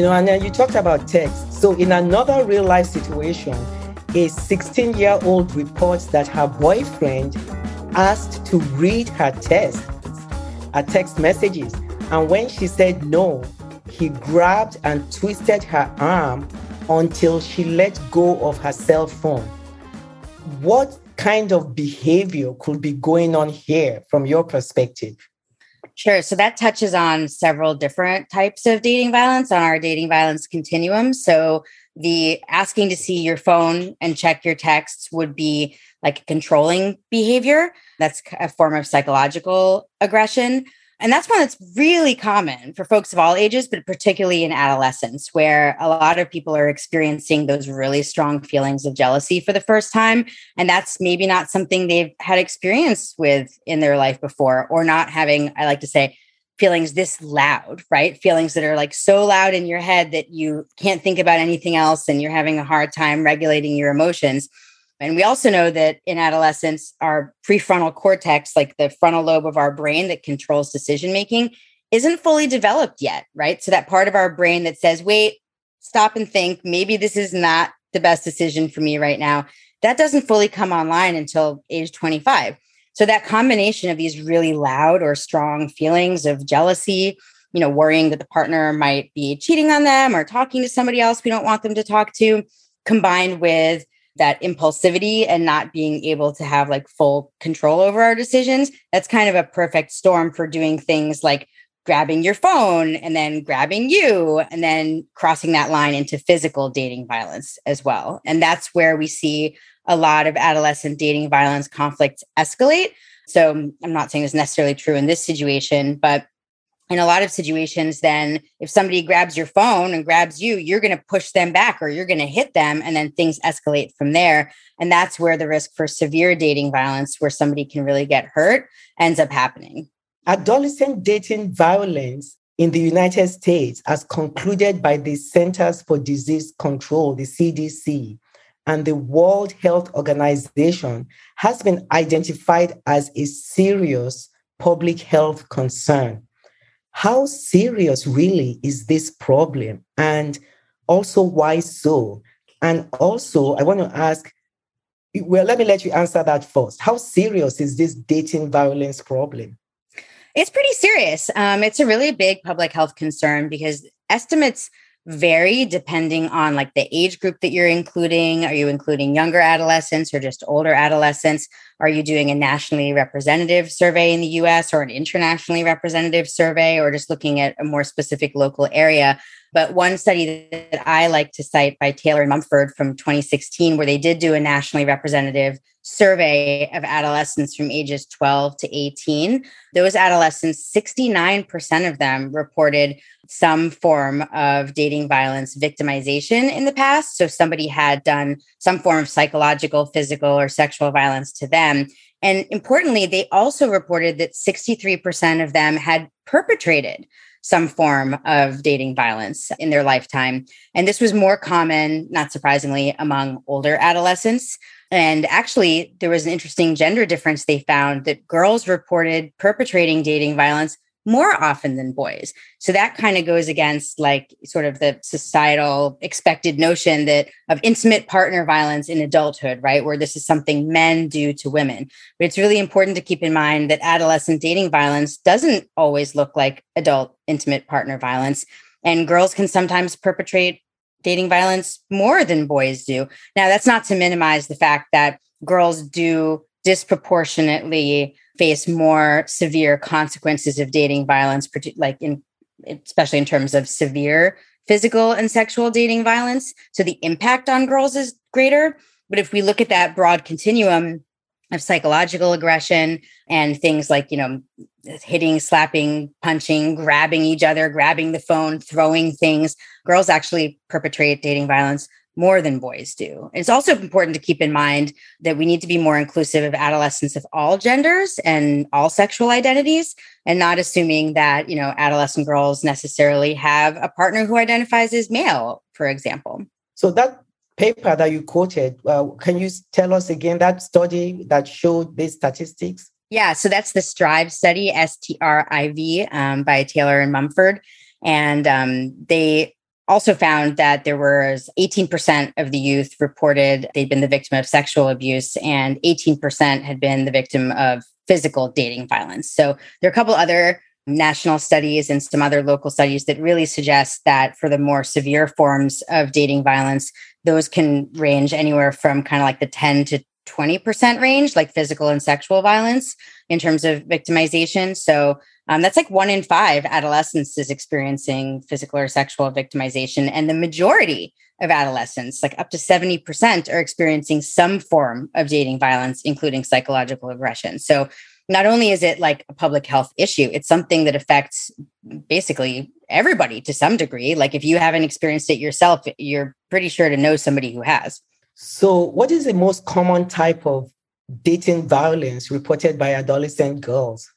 You know, and then you talked about text. So, in another real life situation, a 16 year old reports that her boyfriend asked to read her text, her text messages. And when she said no, he grabbed and twisted her arm until she let go of her cell phone. What kind of behavior could be going on here from your perspective? Sure. So that touches on several different types of dating violence on our dating violence continuum. So the asking to see your phone and check your texts would be like controlling behavior. That's a form of psychological aggression. And that's one that's really common for folks of all ages, but particularly in adolescence, where a lot of people are experiencing those really strong feelings of jealousy for the first time. And that's maybe not something they've had experience with in their life before, or not having, I like to say, feelings this loud, right? Feelings that are like so loud in your head that you can't think about anything else and you're having a hard time regulating your emotions. And we also know that in adolescence, our prefrontal cortex, like the frontal lobe of our brain that controls decision making, isn't fully developed yet, right? So that part of our brain that says, wait, stop and think, maybe this is not the best decision for me right now, that doesn't fully come online until age 25. So that combination of these really loud or strong feelings of jealousy, you know, worrying that the partner might be cheating on them or talking to somebody else we don't want them to talk to, combined with that impulsivity and not being able to have like full control over our decisions that's kind of a perfect storm for doing things like grabbing your phone and then grabbing you and then crossing that line into physical dating violence as well. And that's where we see a lot of adolescent dating violence conflicts escalate. So i'm not saying it's necessarily true in this situation but in a lot of situations, then if somebody grabs your phone and grabs you, you're going to push them back or you're going to hit them, and then things escalate from there. And that's where the risk for severe dating violence, where somebody can really get hurt, ends up happening. Adolescent dating violence in the United States, as concluded by the Centers for Disease Control, the CDC, and the World Health Organization, has been identified as a serious public health concern how serious really is this problem? And also, why so? And also, I want to ask well, let me let you answer that first. How serious is this dating violence problem? It's pretty serious. Um, it's a really big public health concern because estimates vary depending on like the age group that you're including. Are you including younger adolescents or just older adolescents? Are you doing a nationally representative survey in the US or an internationally representative survey or just looking at a more specific local area? But one study that I like to cite by Taylor and Mumford from 2016, where they did do a nationally representative survey of adolescents from ages 12 to 18, those adolescents, 69% of them reported some form of dating violence victimization in the past. So somebody had done some form of psychological, physical, or sexual violence to them. And importantly, they also reported that 63% of them had perpetrated some form of dating violence in their lifetime. And this was more common, not surprisingly, among older adolescents. And actually, there was an interesting gender difference they found that girls reported perpetrating dating violence more often than boys. So that kind of goes against like sort of the societal expected notion that of intimate partner violence in adulthood, right? Where this is something men do to women. But it's really important to keep in mind that adolescent dating violence doesn't always look like adult intimate partner violence. And girls can sometimes perpetrate dating violence more than boys do. Now, that's not to minimize the fact that girls do disproportionately face more severe consequences of dating violence, like in especially in terms of severe physical and sexual dating violence. So the impact on girls is greater. But if we look at that broad continuum of psychological aggression and things like, you know, hitting, slapping, punching, grabbing each other, grabbing the phone, throwing things, girls actually perpetrate dating violence more than boys do. It's also important to keep in mind that we need to be more inclusive of adolescents of all genders and all sexual identities and not assuming that, you know, adolescent girls necessarily have a partner who identifies as male, for example. So that paper that you quoted, uh, can you tell us again that study that showed these statistics? Yeah, so that's the STRIVE study, S T R I V, um, by Taylor and Mumford. And um, they also found that there was 18% of the youth reported they'd been the victim of sexual abuse and 18% had been the victim of physical dating violence. So there are a couple other national studies and some other local studies that really suggest that for the more severe forms of dating violence, those can range anywhere from kind of like the 10 to 20% range, like physical and sexual violence in terms of victimization. So um, that's like one in five adolescents is experiencing physical or sexual victimization. And the majority of adolescents, like up to 70%, are experiencing some form of dating violence, including psychological aggression. So not only is it like a public health issue, it's something that affects basically everybody to some degree. Like if you haven't experienced it yourself, you're pretty sure to know somebody who has. So, what is the most common type of dating violence reported by adolescent girls?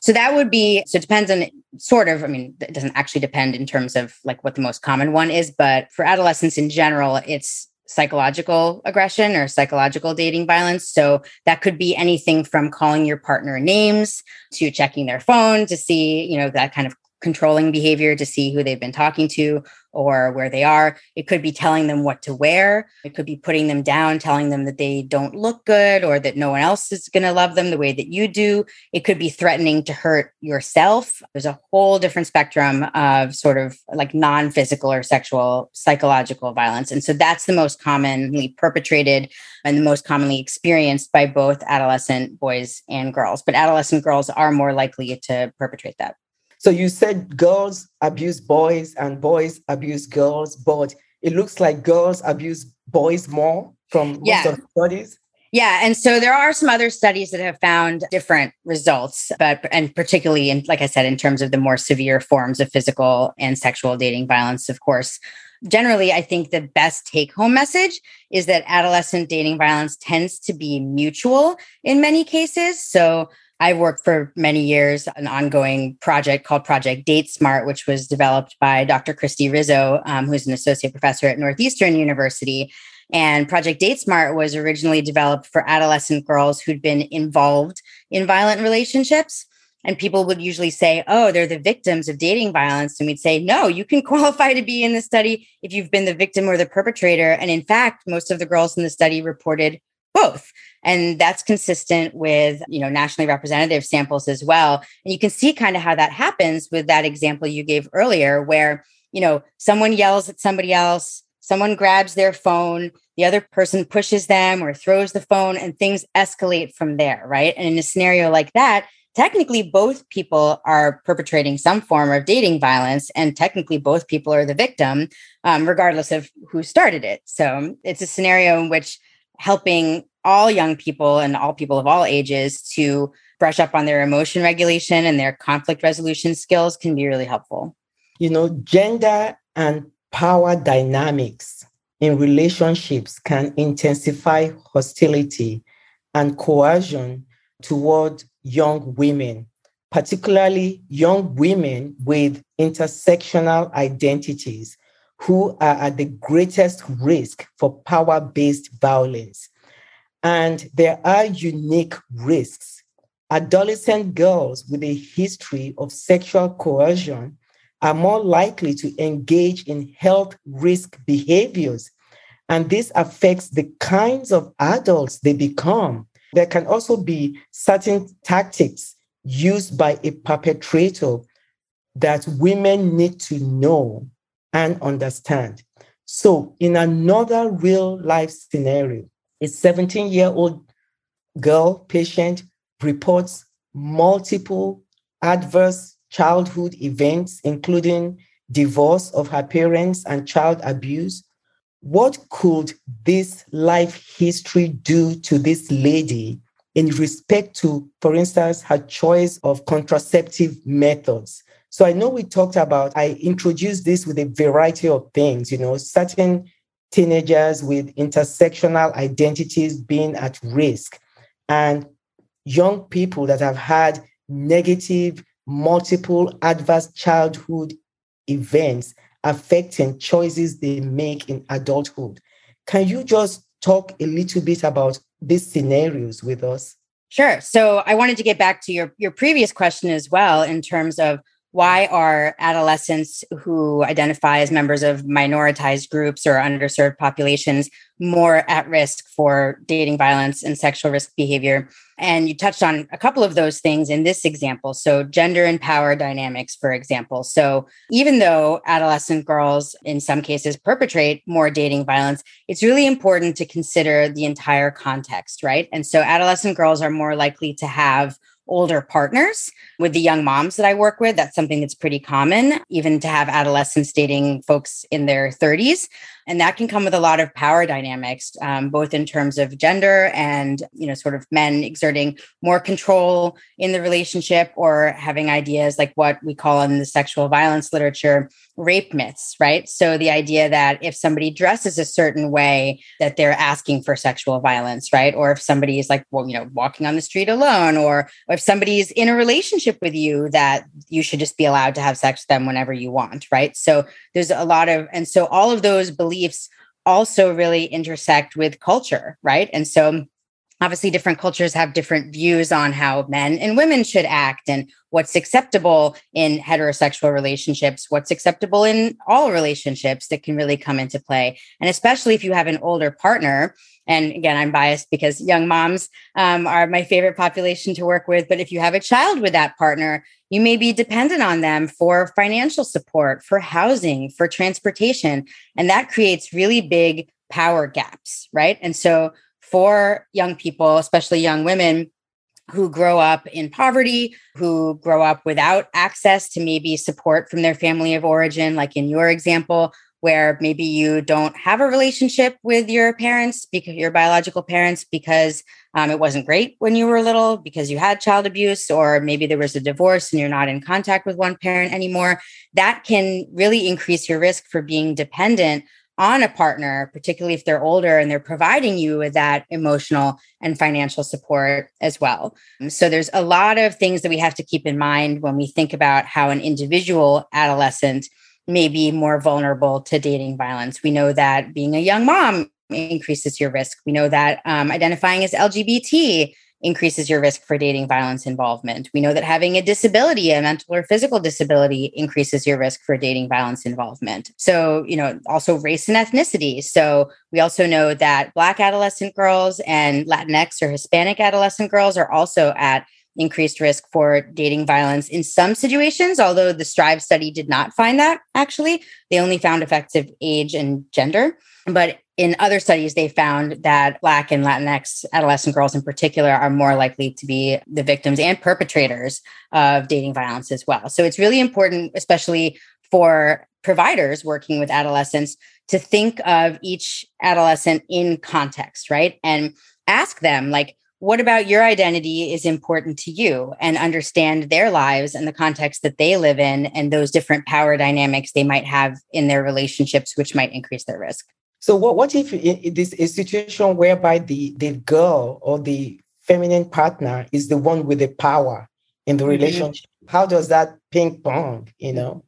So that would be, so it depends on sort of, I mean, it doesn't actually depend in terms of like what the most common one is, but for adolescents in general, it's psychological aggression or psychological dating violence. So that could be anything from calling your partner names to checking their phone to see, you know, that kind of controlling behavior to see who they've been talking to or where they are. It could be telling them what to wear. It could be putting them down, telling them that they don't look good or that no one else is going to love them the way that you do. It could be threatening to hurt yourself. There's a whole different spectrum of sort of like non physical or sexual psychological violence. And so that's the most commonly perpetrated and the most commonly experienced by both adolescent boys and girls. But adolescent girls are more likely to perpetrate that. So you said girls abuse boys and boys abuse girls, but it looks like girls abuse boys more from most yeah. of the studies. Yeah, and so there are some other studies that have found different results, but and particularly in like I said in terms of the more severe forms of physical and sexual dating violence, of course. Generally, I think the best take home message is that adolescent dating violence tends to be mutual in many cases. So I worked for many years on an ongoing project called Project Date Smart, which was developed by Dr. Christie Rizzo, um, who's an associate professor at Northeastern University. And Project Date Smart was originally developed for adolescent girls who'd been involved in violent relationships. And people would usually say, oh, they're the victims of dating violence. And we'd say, no, you can qualify to be in the study if you've been the victim or the perpetrator. And in fact, most of the girls in the study reported both and that's consistent with you know nationally representative samples as well. And you can see kind of how that happens with that example you gave earlier where you know someone yells at somebody else someone grabs their phone the other person pushes them or throws the phone and things escalate from there right? And in a scenario like that technically both people are perpetrating some form of dating violence and technically both people are the victim um, regardless of who started it. So it's a scenario in which helping all young people and all people of all ages to brush up on their emotion regulation and their conflict resolution skills can be really helpful. You know, gender and power dynamics in relationships can intensify hostility and coercion toward young women, particularly young women with intersectional identities who are at the greatest risk for power based violence. And there are unique risks. Adolescent girls with a history of sexual coercion are more likely to engage in health risk behaviors. And this affects the kinds of adults they become. There can also be certain tactics used by a perpetrator that women need to know and understand. So, in another real life scenario, a 17 year old girl patient reports multiple adverse childhood events, including divorce of her parents and child abuse. What could this life history do to this lady in respect to, for instance, her choice of contraceptive methods? So I know we talked about, I introduced this with a variety of things, you know, certain teenagers with intersectional identities being at risk and young people that have had negative, multiple adverse childhood events affecting choices they make in adulthood. Can you just talk a little bit about these scenarios with us? Sure. So I wanted to get back to your, your previous question as well in terms of why are adolescents who identify as members of minoritized groups or underserved populations more at risk for dating violence and sexual risk behavior? And you touched on a couple of those things in this example. So, gender and power dynamics, for example. So, even though adolescent girls in some cases perpetrate more dating violence, it's really important to consider the entire context, right? And so, adolescent girls are more likely to have older partners with the young moms that I work with. That's something that's pretty common, even to have adolescents dating folks in their 30s. And that can come with a lot of power dynamics, um, both in terms of gender and, you know, sort of men exerting more control in the relationship or having ideas like what we call in the sexual violence literature rape myths, right? So the idea that if somebody dresses a certain way, that they're asking for sexual violence, right? Or if somebody is like, well, you know, walking on the street alone, or, if somebody's in a relationship with you, that you should just be allowed to have sex with them whenever you want, right? So there's a lot of, and so all of those beliefs also really intersect with culture, right? And so obviously different cultures have different views on how men and women should act and what's acceptable in heterosexual relationships what's acceptable in all relationships that can really come into play. And especially if you have an older partner and again i'm biased because young moms um, are my favorite population to work with but if you have a child with that partner you may be dependent on them for financial support for housing for transportation and that creates really big power gaps right? And so for young people, especially young women who grow up in poverty, who grow up without access to maybe support from their family of origin, like in your example, where maybe you don't have a relationship with your parents, because your biological parents, because um, it wasn't great when you were little, because you had child abuse, or maybe there was a divorce and you're not in contact with one parent anymore. That can really increase your risk for being dependent on a partner, particularly if they're older and they're providing you with that emotional and financial support as well. So there's a lot of things that we have to keep in mind when we think about how an individual adolescent may be more vulnerable to dating violence. We know that being a young mom increases your risk. We know that um, identifying as LGBT increases your risk for dating violence involvement. We know that having a disability, a mental or physical disability, increases your risk for dating violence involvement. So, you know, also race and ethnicity. So, we also know that Black adolescent girls and Latinx or Hispanic adolescent girls are also at increased risk for dating violence in some situations, although the Strive study did not find that actually. They only found effects of age and gender. But in other studies, they found that Black and Latinx adolescent girls in particular are more likely to be the victims and perpetrators of dating violence as well. So it's really important, especially for providers working with adolescents, to think of each adolescent in context, right? And ask them, like, what about your identity is important to you and understand their lives and the context that they live in and those different power dynamics they might have in their relationships, which might increase their risk. So what, what if this a situation whereby the, the girl or the feminine partner is the one with the power in the mm-hmm. relationship? How does that ping pong, you know?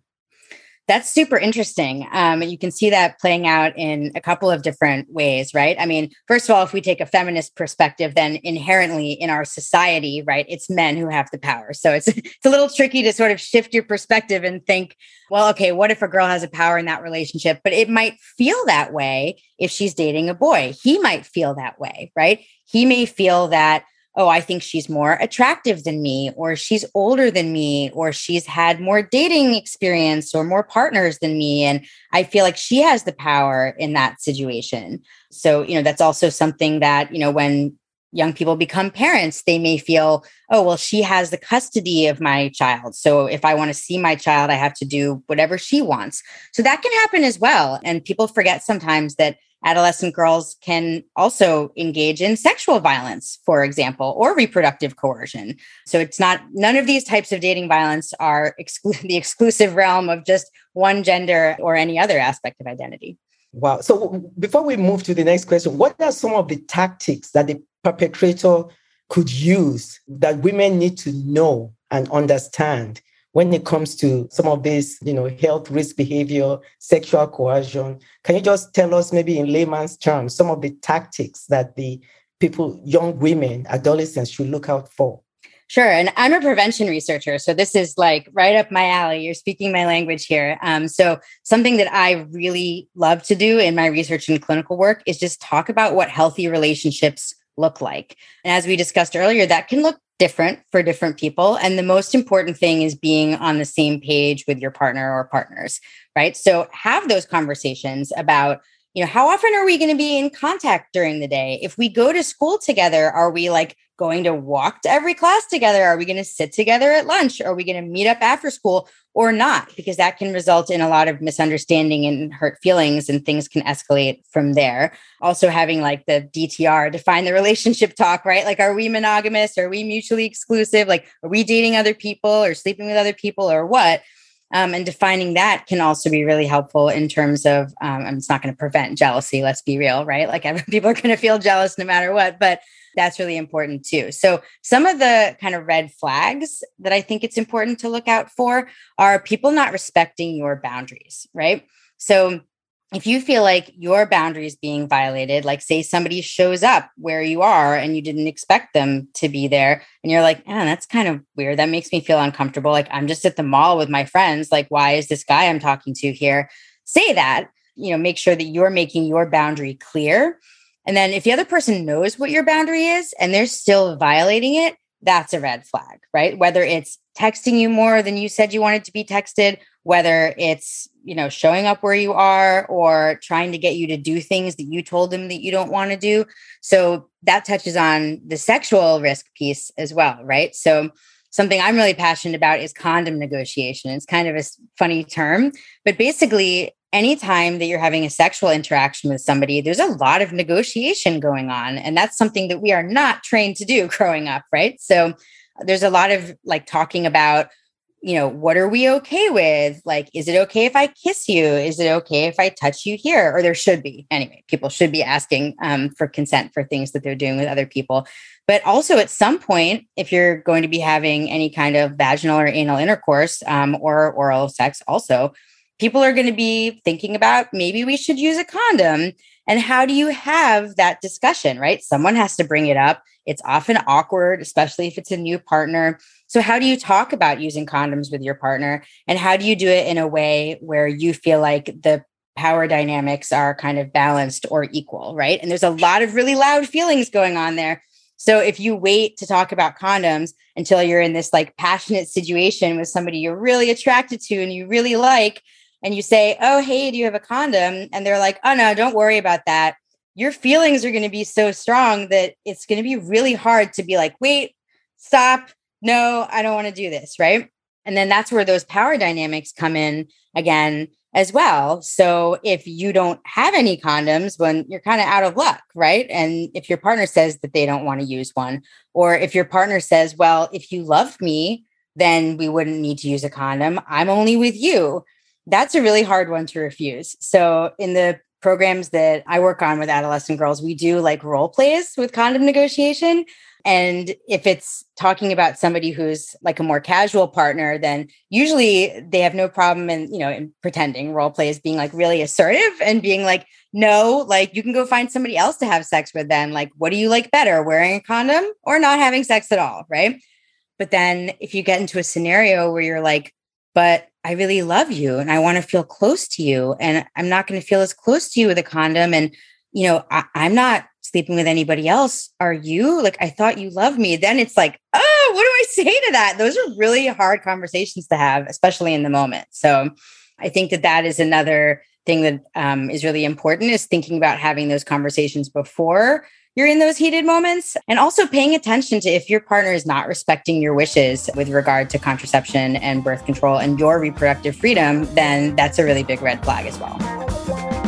That's super interesting. Um, and you can see that playing out in a couple of different ways, right? I mean, first of all, if we take a feminist perspective, then inherently in our society, right, it's men who have the power. So it's it's a little tricky to sort of shift your perspective and think, well, okay, what if a girl has a power in that relationship? But it might feel that way if she's dating a boy. He might feel that way, right? He may feel that oh, I think she's more attractive than me, or she's older than me, or she's had more dating experience or more partners than me. And I feel like she has the power in that situation. So, you know, that's also something that, you know, when young people become parents, they may feel, oh, well, she has the custody of my child. So if I want to see my child, I have to do whatever she wants. So that can happen as well. And people forget sometimes that adolescent girls can also engage in sexual violence, for example, or reproductive coercion. So it's not, none of these types of dating violence are exclu- the exclusive realm of just one gender or any other aspect of identity. Wow. So before we move to the next question, what are some of the tactics that the perpetrator could use that women need to know and understand when it comes to some of this, you know, health risk behavior, sexual coercion. Can you just tell us, maybe in layman's terms, some of the tactics that the people, young women, adolescents should look out for? Sure. And I'm a prevention researcher. So this is like right up my alley. You're speaking my language here. Um, so, something that I really love to do in my research and clinical work is just talk about what healthy relationships look like. And as we discussed earlier, that can look different for different people. And the most important thing is being on the same page with your partner or partners, right? So, have those conversations about you know how often are we going to be in contact during the day if we go to school together are we like going to walk to every class together? Are we going to sit together at lunch? Are we going to meet up after school or not? Because that can result in a lot of misunderstanding and hurt feelings and things can escalate from there. Also having like the dtr define the relationship talk right? Like are we monogamous? Are we mutually exclusive? Like are we dating other people or sleeping with other people or what? Um, and defining that can also be really helpful in terms of, um, it's not going to prevent jealousy, let's be real, right? Like people are going to feel jealous no matter what, but that's really important too. So, some of the kind of red flags that I think it's important to look out for are people not respecting your boundaries, right? So, if you feel like your boundaries being violated, like say somebody shows up where you are and you didn't expect them to be there, and you're like, oh, that's kind of weird. That makes me feel uncomfortable. Like I'm just at the mall with my friends. Like, why is this guy I'm talking to here? Say that, you know, make sure that you're making your boundary clear. And then if the other person knows what your boundary is and they're still violating it, that's a red flag, right? Whether it's texting you more than you said you wanted to be texted, whether it's you know showing up where you are or trying to get you to do things that you told them that you don't want to do. So that touches on the sexual risk piece as well right? So something i'm really passionate about is condom negotiation. It's kind of a funny term but basically anytime that you're having a sexual interaction with somebody there's a lot of negotiation going on and that's something that we are not trained to do growing up right so there's a lot of like talking about you know, what are we okay with? Like, is it okay if I kiss you? Is it okay if I touch you here? Or there should be. Anyway, people should be asking um, for consent for things that they're doing with other people. But also, at some point, if you're going to be having any kind of vaginal or anal intercourse um, or oral sex, also, people are going to be thinking about maybe we should use a condom. And how do you have that discussion, right? Someone has to bring it up. It's often awkward, especially if it's a new partner. So, how do you talk about using condoms with your partner? And how do you do it in a way where you feel like the power dynamics are kind of balanced or equal, right? And there's a lot of really loud feelings going on there. So, if you wait to talk about condoms until you're in this like passionate situation with somebody you're really attracted to and you really like, and you say, Oh, hey, do you have a condom? And they're like, Oh, no, don't worry about that your feelings are going to be so strong that it's going to be really hard to be like, wait, stop. No, I don't want to do this. Right. And then that's where those power dynamics come in again as well. So if you don't have any condoms, when you're kind of out of luck, right? And if your partner says that they don't want to use one, or if your partner says, well, if you love me, then we wouldn't need to use a condom. I'm only with you. That's a really hard one to refuse. So in the programs that I work on with adolescent girls, we do like role plays with condom negotiation. And if it's talking about somebody who's like a more casual partner, then usually they have no problem in, you know, in pretending role plays being like really assertive and being like, no, like you can go find somebody else to have sex with then. Like, what do you like better, wearing a condom or not having sex at all? Right. But then if you get into a scenario where you're like, but I really love you and I want to feel close to you. And I'm not going to feel as close to you with a condom. And, you know, I, I'm not sleeping with anybody else. Are you? Like, I thought you loved me. Then it's like, oh, what do I say to that? Those are really hard conversations to have, especially in the moment. So I think that that is another thing that um, is really important is thinking about having those conversations before you're in those heated moments and also paying attention to if your partner is not respecting your wishes with regard to contraception and birth control and your reproductive freedom, then that's a really big red flag as well.